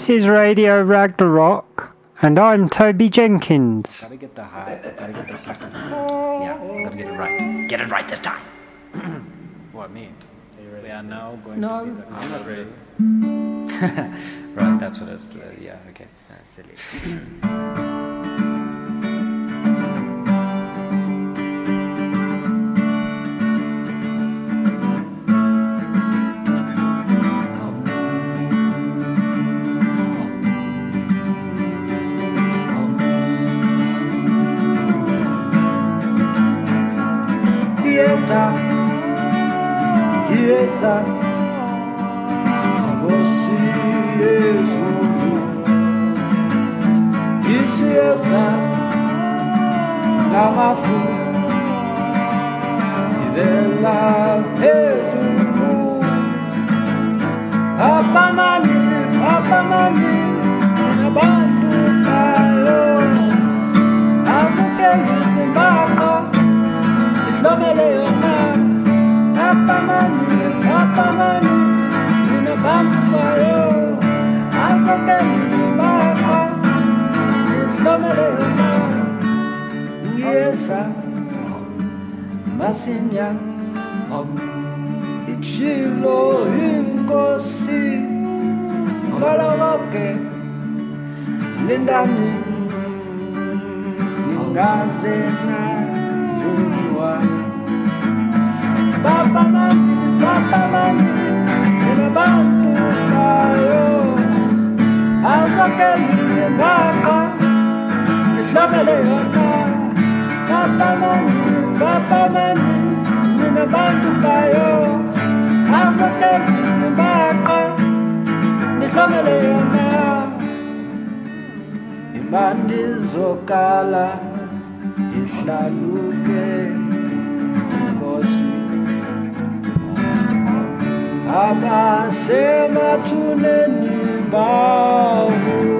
This is Radio Ragnarok, and I'm Toby Jenkins. Gotta get the high. Gotta get the. Yeah, gotta get it right. Get it right this time. what me? We are now going No. to. Be the, I'm not ready. right, that's what it. Uh, yeah, okay. Uh, silly. ngamafu, ivela phezulu. Abamani, abamani, nabantu bayo, amukelisi mbako. Ihlomele yona Apamani, apamani Nina bantu bayo Azoke nizibaka Ihlomele yona Ngiyesa Masinya Ichilo inkosi Ngololoke Lindani Ningaze nazuliwa Papa mani, papa mani Nina bantu bayo Azoke nizibaka Ihlomele yona Papa mani, papa mani Nina bantu bayo Azoke nizibaka Ihlomele yona Imandi zokala Ihlaluke Inkosi abasemathuneni bavuke baphile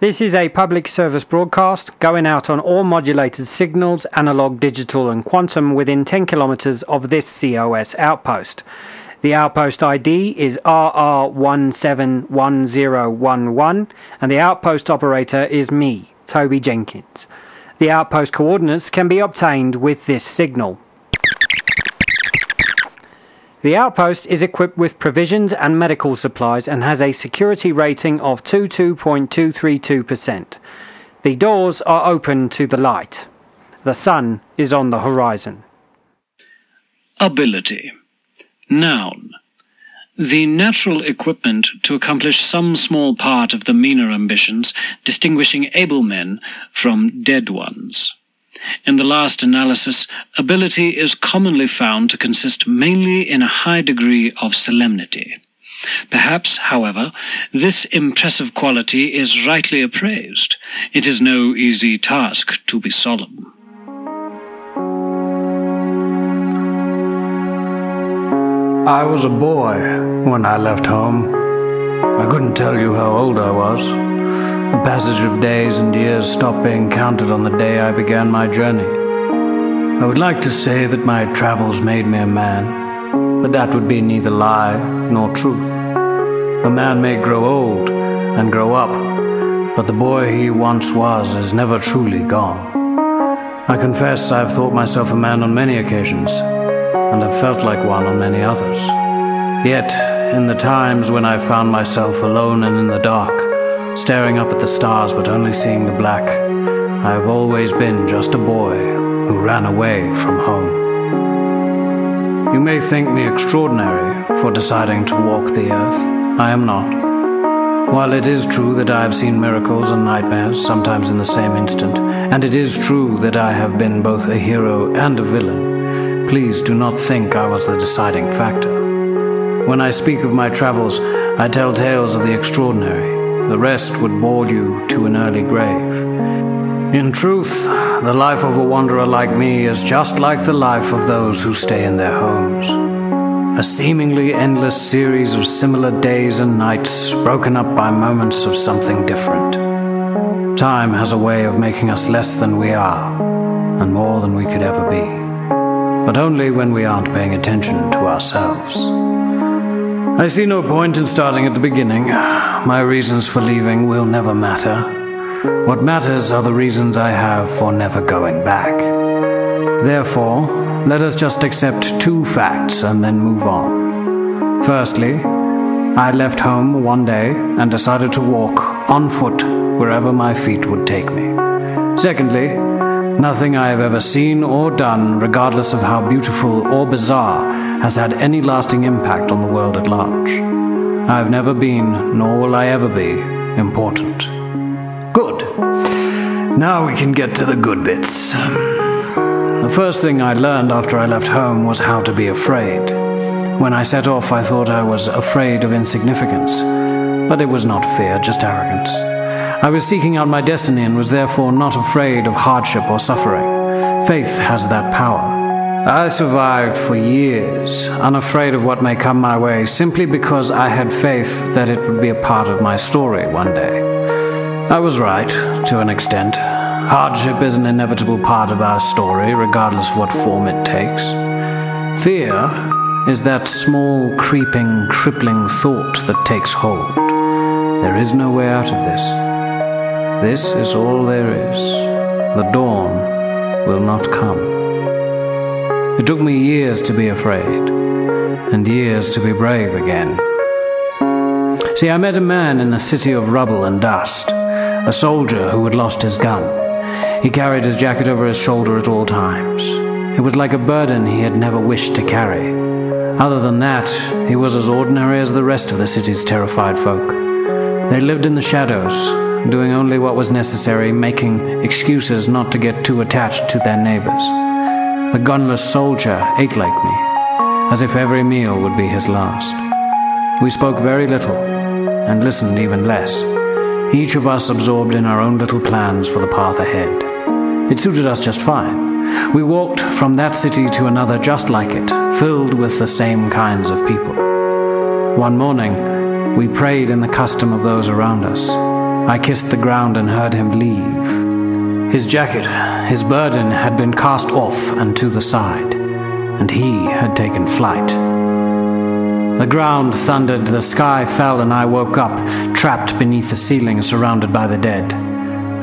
This is a public service broadcast going out on all modulated signals, analog, digital, and quantum within 10 kilometers of this COS outpost. The outpost ID is RR171011 and the outpost operator is me, Toby Jenkins. The outpost coordinates can be obtained with this signal. The outpost is equipped with provisions and medical supplies and has a security rating of 22.232%. The doors are open to the light. The sun is on the horizon. Ability. Noun. The natural equipment to accomplish some small part of the meaner ambitions, distinguishing able men from dead ones. In the last analysis, ability is commonly found to consist mainly in a high degree of solemnity. Perhaps, however, this impressive quality is rightly appraised. It is no easy task to be solemn. I was a boy when I left home. I couldn't tell you how old I was. The passage of days and years stopped being counted on the day I began my journey. I would like to say that my travels made me a man, but that would be neither lie nor truth. A man may grow old and grow up, but the boy he once was is never truly gone. I confess I've thought myself a man on many occasions, and have felt like one on many others. Yet, in the times when I found myself alone and in the dark, staring up at the stars but only seeing the black, I have always been just a boy who ran away from home. You may think me extraordinary for deciding to walk the earth. I am not. While it is true that I have seen miracles and nightmares, sometimes in the same instant, and it is true that I have been both a hero and a villain, please do not think I was the deciding factor. When I speak of my travels, I tell tales of the extraordinary. The rest would bore you to an early grave. In truth, the life of a wanderer like me is just like the life of those who stay in their homes. A seemingly endless series of similar days and nights, broken up by moments of something different. Time has a way of making us less than we are, and more than we could ever be. But only when we aren't paying attention to ourselves. I see no point in starting at the beginning. My reasons for leaving will never matter. What matters are the reasons I have for never going back. Therefore, let us just accept two facts and then move on. Firstly, I left home one day and decided to walk on foot wherever my feet would take me. Secondly, nothing I have ever seen or done, regardless of how beautiful or bizarre, has had any lasting impact on the world at large. I have never been, nor will I ever be, important. Good. Now we can get to the good bits. The first thing I learned after I left home was how to be afraid. When I set off, I thought I was afraid of insignificance, but it was not fear, just arrogance. I was seeking out my destiny and was therefore not afraid of hardship or suffering. Faith has that power. I survived for years, unafraid of what may come my way, simply because I had faith that it would be a part of my story one day. I was right, to an extent. Hardship is an inevitable part of our story, regardless of what form it takes. Fear is that small, creeping, crippling thought that takes hold. There is no way out of this. This is all there is. The dawn will not come. It took me years to be afraid, and years to be brave again. See, I met a man in a city of rubble and dust, a soldier who had lost his gun. He carried his jacket over his shoulder at all times. It was like a burden he had never wished to carry. Other than that, he was as ordinary as the rest of the city's terrified folk. They lived in the shadows, doing only what was necessary, making excuses not to get too attached to their neighbors. The gunless soldier ate like me, as if every meal would be his last. We spoke very little, and listened even less, each of us absorbed in our own little plans for the path ahead. It suited us just fine. We walked from that city to another just like it, filled with the same kinds of people. One morning, we prayed in the custom of those around us. I kissed the ground and heard him leave. His jacket, his burden, had been cast off and to the side, and he had taken flight. The ground thundered, the sky fell, and I woke up, trapped beneath the ceiling, surrounded by the dead.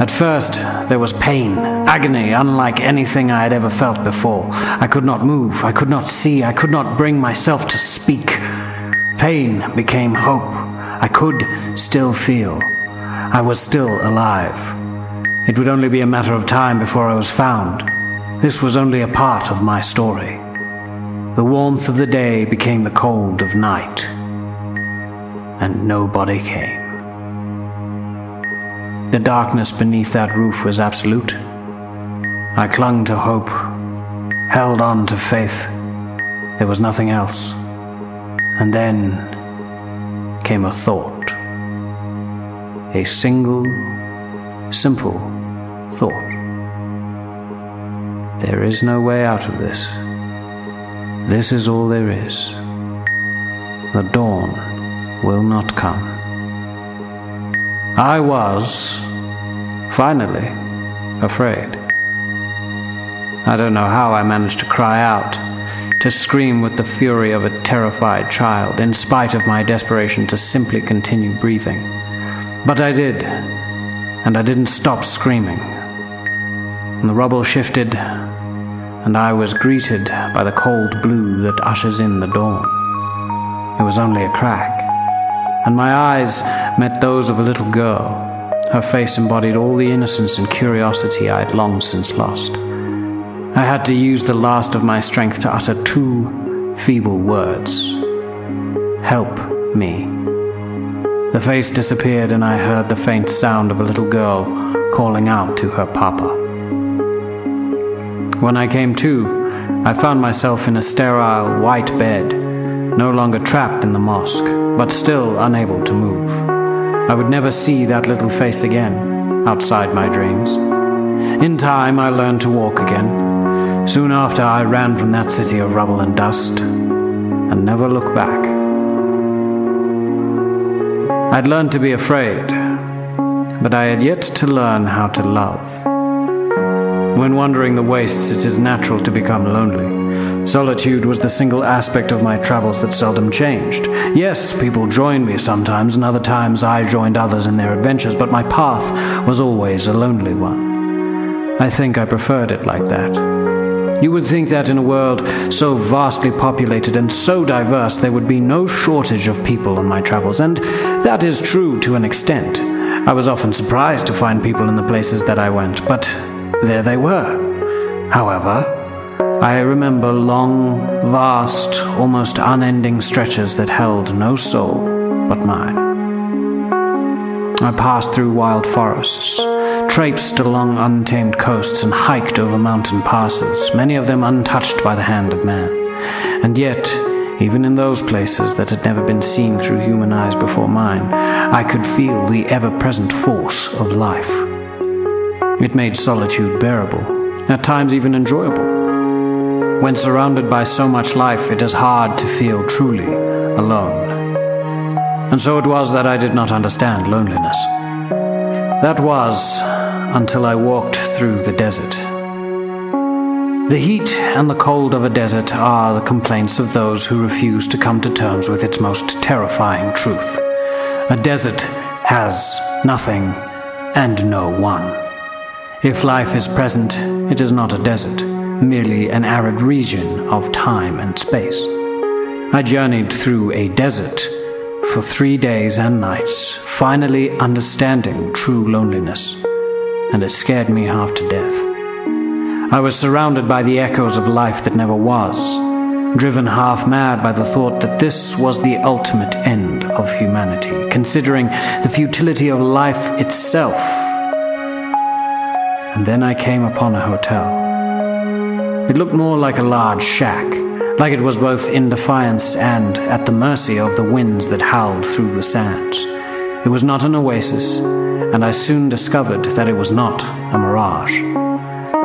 At first, there was pain, agony, unlike anything I had ever felt before. I could not move, I could not see, I could not bring myself to speak. Pain became hope. I could still feel. I was still alive. It would only be a matter of time before I was found. This was only a part of my story. The warmth of the day became the cold of night, and nobody came. The darkness beneath that roof was absolute. I clung to hope, held on to faith. There was nothing else. And then came a thought. A single, simple thought. There is no way out of this. This is all there is. The dawn will not come. I was, finally, afraid. I don't know how I managed to cry out, to scream with the fury of a terrified child, in spite of my desperation to simply continue breathing. But I did, and I didn't stop screaming. And the rubble shifted, and I was greeted by the cold blue that ushers in the dawn. It was only a crack, and my eyes met those of a little girl. Her face embodied all the innocence and curiosity I had long since lost. I had to use the last of my strength to utter two feeble words Help me. The face disappeared, and I heard the faint sound of a little girl calling out to her papa. When I came to, I found myself in a sterile white bed, no longer trapped in the mosque, but still unable to move. I would never see that little face again, outside my dreams. In time, I learned to walk again. Soon after, I ran from that city of rubble and dust, and never looked back. I'd learned to be afraid, but I had yet to learn how to love. When wandering the wastes, it is natural to become lonely. Solitude was the single aspect of my travels that seldom changed. Yes, people joined me sometimes, and other times I joined others in their adventures, but my path was always a lonely one. I think I preferred it like that. You would think that in a world so vastly populated and so diverse, there would be no shortage of people on my travels, and that is true to an extent. I was often surprised to find people in the places that I went, but there they were. However, I remember long, vast, almost unending stretches that held no soul but mine. I passed through wild forests, traipsed along untamed coasts, and hiked over mountain passes, many of them untouched by the hand of man. And yet, even in those places that had never been seen through human eyes before mine, I could feel the ever present force of life. It made solitude bearable, at times even enjoyable. When surrounded by so much life, it is hard to feel truly alone. And so it was that I did not understand loneliness. That was until I walked through the desert. The heat and the cold of a desert are the complaints of those who refuse to come to terms with its most terrifying truth. A desert has nothing and no one. If life is present, it is not a desert, merely an arid region of time and space. I journeyed through a desert for three days and nights, finally understanding true loneliness, and it scared me half to death. I was surrounded by the echoes of life that never was, driven half mad by the thought that this was the ultimate end of humanity, considering the futility of life itself and then I came upon a hotel. It looked more like a large shack, like it was both in defiance and at the mercy of the winds that howled through the sands. It was not an oasis, and I soon discovered that it was not a mirage.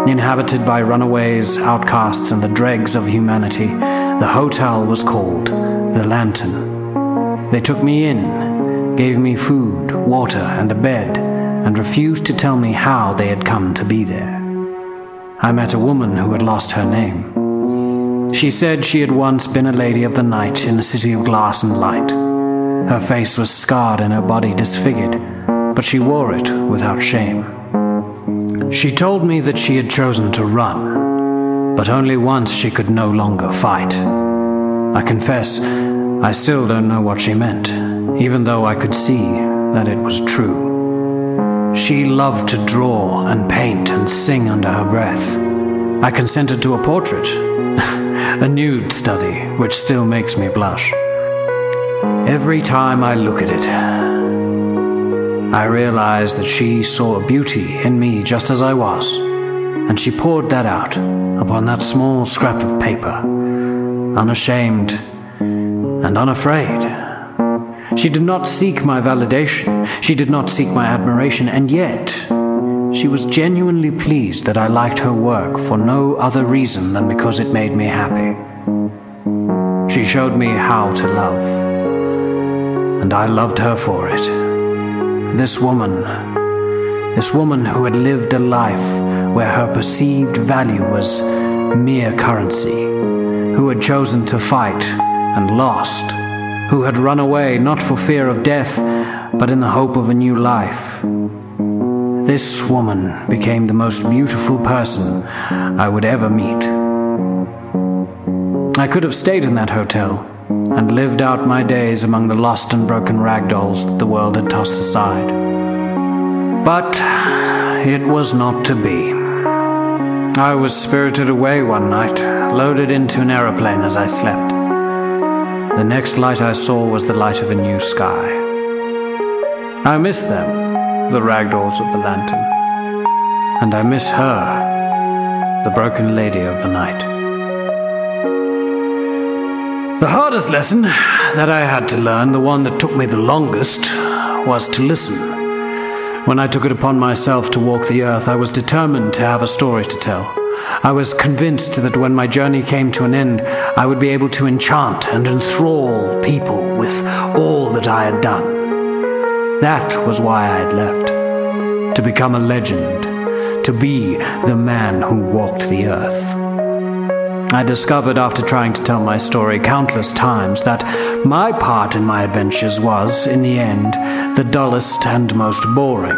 Inhabited by runaways, outcasts, and the dregs of humanity, the hotel was called the Lantern. They took me in, gave me food, water, and a bed and refused to tell me how they had come to be there. I met a woman who had lost her name. She said she had once been a lady of the night in a city of glass and light. Her face was scarred and her body disfigured, but she wore it without shame. She told me that she had chosen to run, but only once she could no longer fight. I confess, I still don't know what she meant, even though I could see that it was true. She loved to draw and paint and sing under her breath. I consented to a portrait, a nude study, which still makes me blush. Every time I look at it, I realize that she saw beauty in me just as I was, and she poured that out upon that small scrap of paper, unashamed and unafraid. She did not seek my validation. She did not seek my admiration, and yet she was genuinely pleased that I liked her work for no other reason than because it made me happy. She showed me how to love, and I loved her for it. this woman, this woman who had lived a life where her perceived value was mere currency, who had chosen to fight and lost, who had run away not for fear of death, but in the hope of a new life. This woman became the most beautiful person I would ever meet. I could have stayed in that hotel and lived out my days among the lost and broken rag dolls that the world had tossed aside. But it was not to be. I was spirited away one night, loaded into an aeroplane as I slept. The next light I saw was the light of a new sky. I miss them, the ragdolls of the lantern, and I miss her, the broken lady of the night. The hardest lesson that I had to learn, the one that took me the longest, was to listen. When I took it upon myself to walk the earth, I was determined to have a story to tell. I was convinced that when my journey came to an end, I would be able to enchant and enthrall people with all that I had done. That was why I had left. To become a legend. To be the man who walked the earth. I discovered after trying to tell my story countless times that my part in my adventures was, in the end, the dullest and most boring.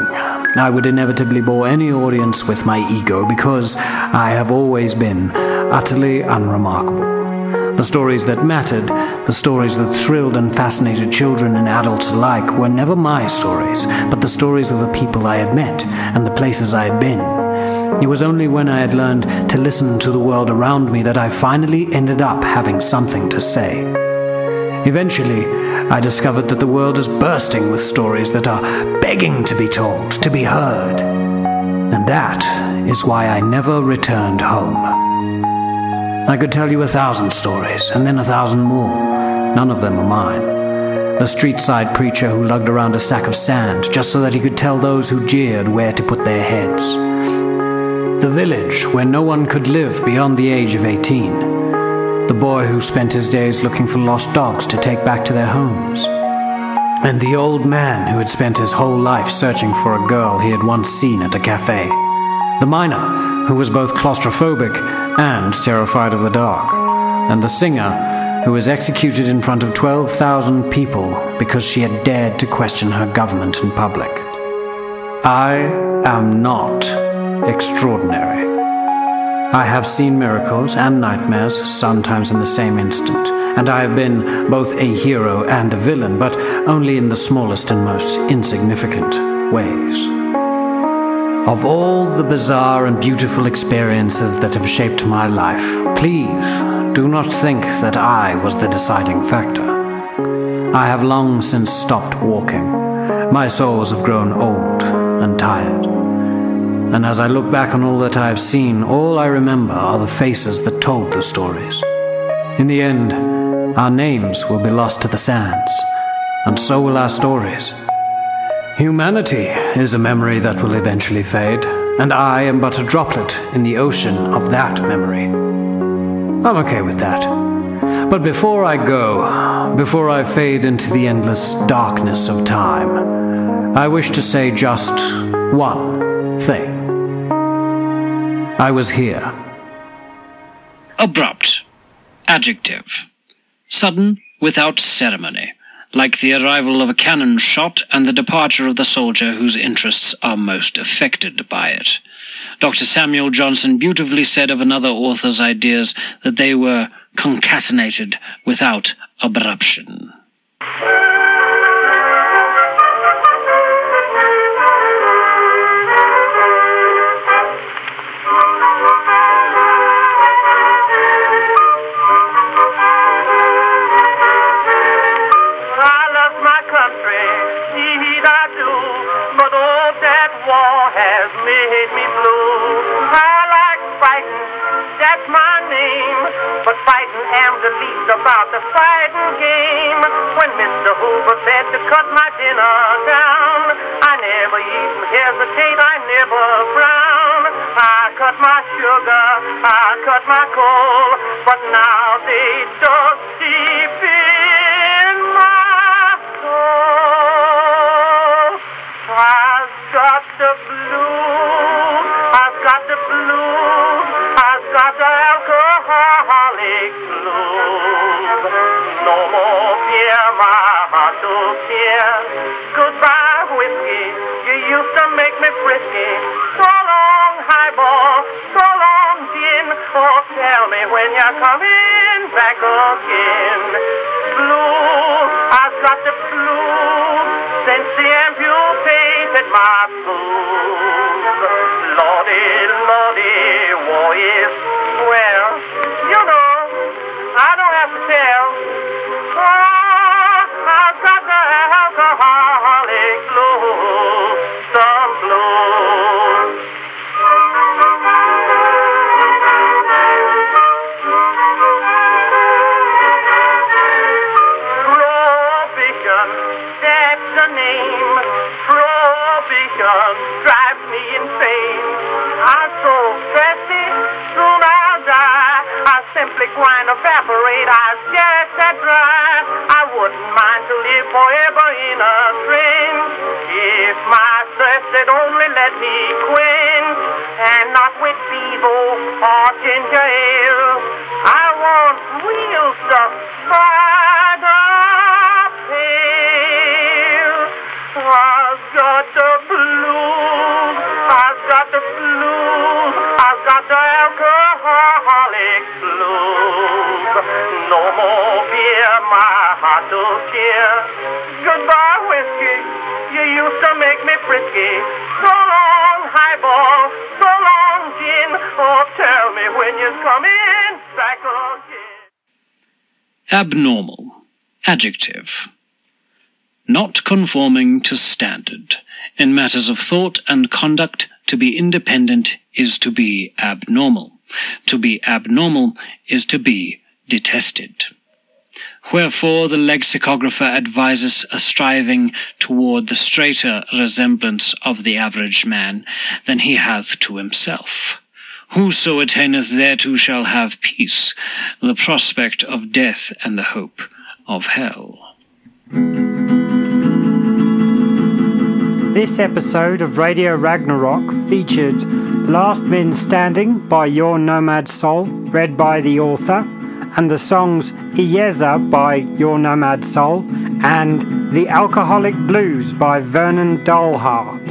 I would inevitably bore any audience with my ego because I have always been utterly unremarkable. The stories that mattered, the stories that thrilled and fascinated children and adults alike, were never my stories, but the stories of the people I had met and the places I had been. It was only when I had learned to listen to the world around me that I finally ended up having something to say. Eventually, I discovered that the world is bursting with stories that are begging to be told, to be heard. And that is why I never returned home. I could tell you a thousand stories, and then a thousand more. None of them are mine. The street side preacher who lugged around a sack of sand just so that he could tell those who jeered where to put their heads the village where no one could live beyond the age of 18, the boy who spent his days looking for lost dogs to take back to their homes, and the old man who had spent his whole life searching for a girl he had once seen at a cafe, the miner who was both claustrophobic and terrified of the dark, and the singer who was executed in front of 12,000 people because she had dared to question her government in public. I am not extraordinary. I have seen miracles and nightmares sometimes in the same instant, and I have been both a hero and a villain, but only in the smallest and most insignificant ways. Of all the bizarre and beautiful experiences that have shaped my life, please do not think that I was the deciding factor. I have long since stopped walking. My soles have grown old and tired and as I look back on all that I have seen, all I remember are the faces that told the stories. In the end, our names will be lost to the sands, and so will our stories. Humanity is a memory that will eventually fade, and I am but a droplet in the ocean of that memory. I'm okay with that. But before I go, before I fade into the endless darkness of time, I wish to say just one thing. I was here. Abrupt. Adjective. Sudden, without ceremony. Like the arrival of a cannon shot and the departure of the soldier whose interests are most affected by it. Dr. Samuel Johnson beautifully said of another author's ideas that they were concatenated without abruption. Made me blue. I like fighting, that's my name. But fighting am the least about the fighting game. When Mr. Hoover said to cut my dinner down, I never even hesitate, I never frown. I cut my sugar, I cut my coal, but now they just deep got the blues. I've got the blues. I've got the alcoholic blues. No more fear, my heart to fear. Goodbye, whiskey. You used to make me frisky. So long, highball. So long, gin. Oh, tell me when you're coming back again. Blue, I've got the blues. Since the amputee amputated my foot. Lordy, Lordy, war is Prohibition drives me insane. I'm so stressy, soon I'll die. I simply grind, evaporate, I just that dry. I wouldn't mind to live forever in a train. If my stress had only let me quench, and not with Bevo or ginger ale. I want real stuff the pail. I've got the blues, I've got the blues, I've got the alcoholic blues. No more beer, my heart cheer. Goodbye, whiskey, you used to make me frisky. So long, highball, so long, gin. Oh, tell me when you're coming again. Abnormal. Adjective. Not conforming to standard. In matters of thought and conduct, to be independent is to be abnormal. To be abnormal is to be detested. Wherefore the lexicographer advises a striving toward the straighter resemblance of the average man than he hath to himself. Whoso attaineth thereto shall have peace, the prospect of death and the hope of hell. This episode of Radio Ragnarok featured Last Men Standing by Your Nomad Soul, read by the author, and the songs Ieza by Your Nomad Soul and The Alcoholic Blues by Vernon Dalhart.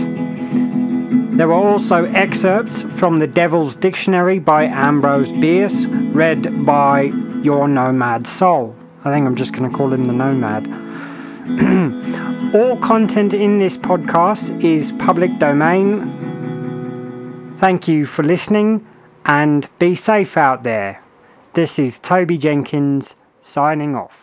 There were also excerpts from The Devil's Dictionary by Ambrose Bierce, read by Your Nomad Soul. I think I'm just going to call him the Nomad. All content in this podcast is public domain. Thank you for listening and be safe out there. This is Toby Jenkins signing off.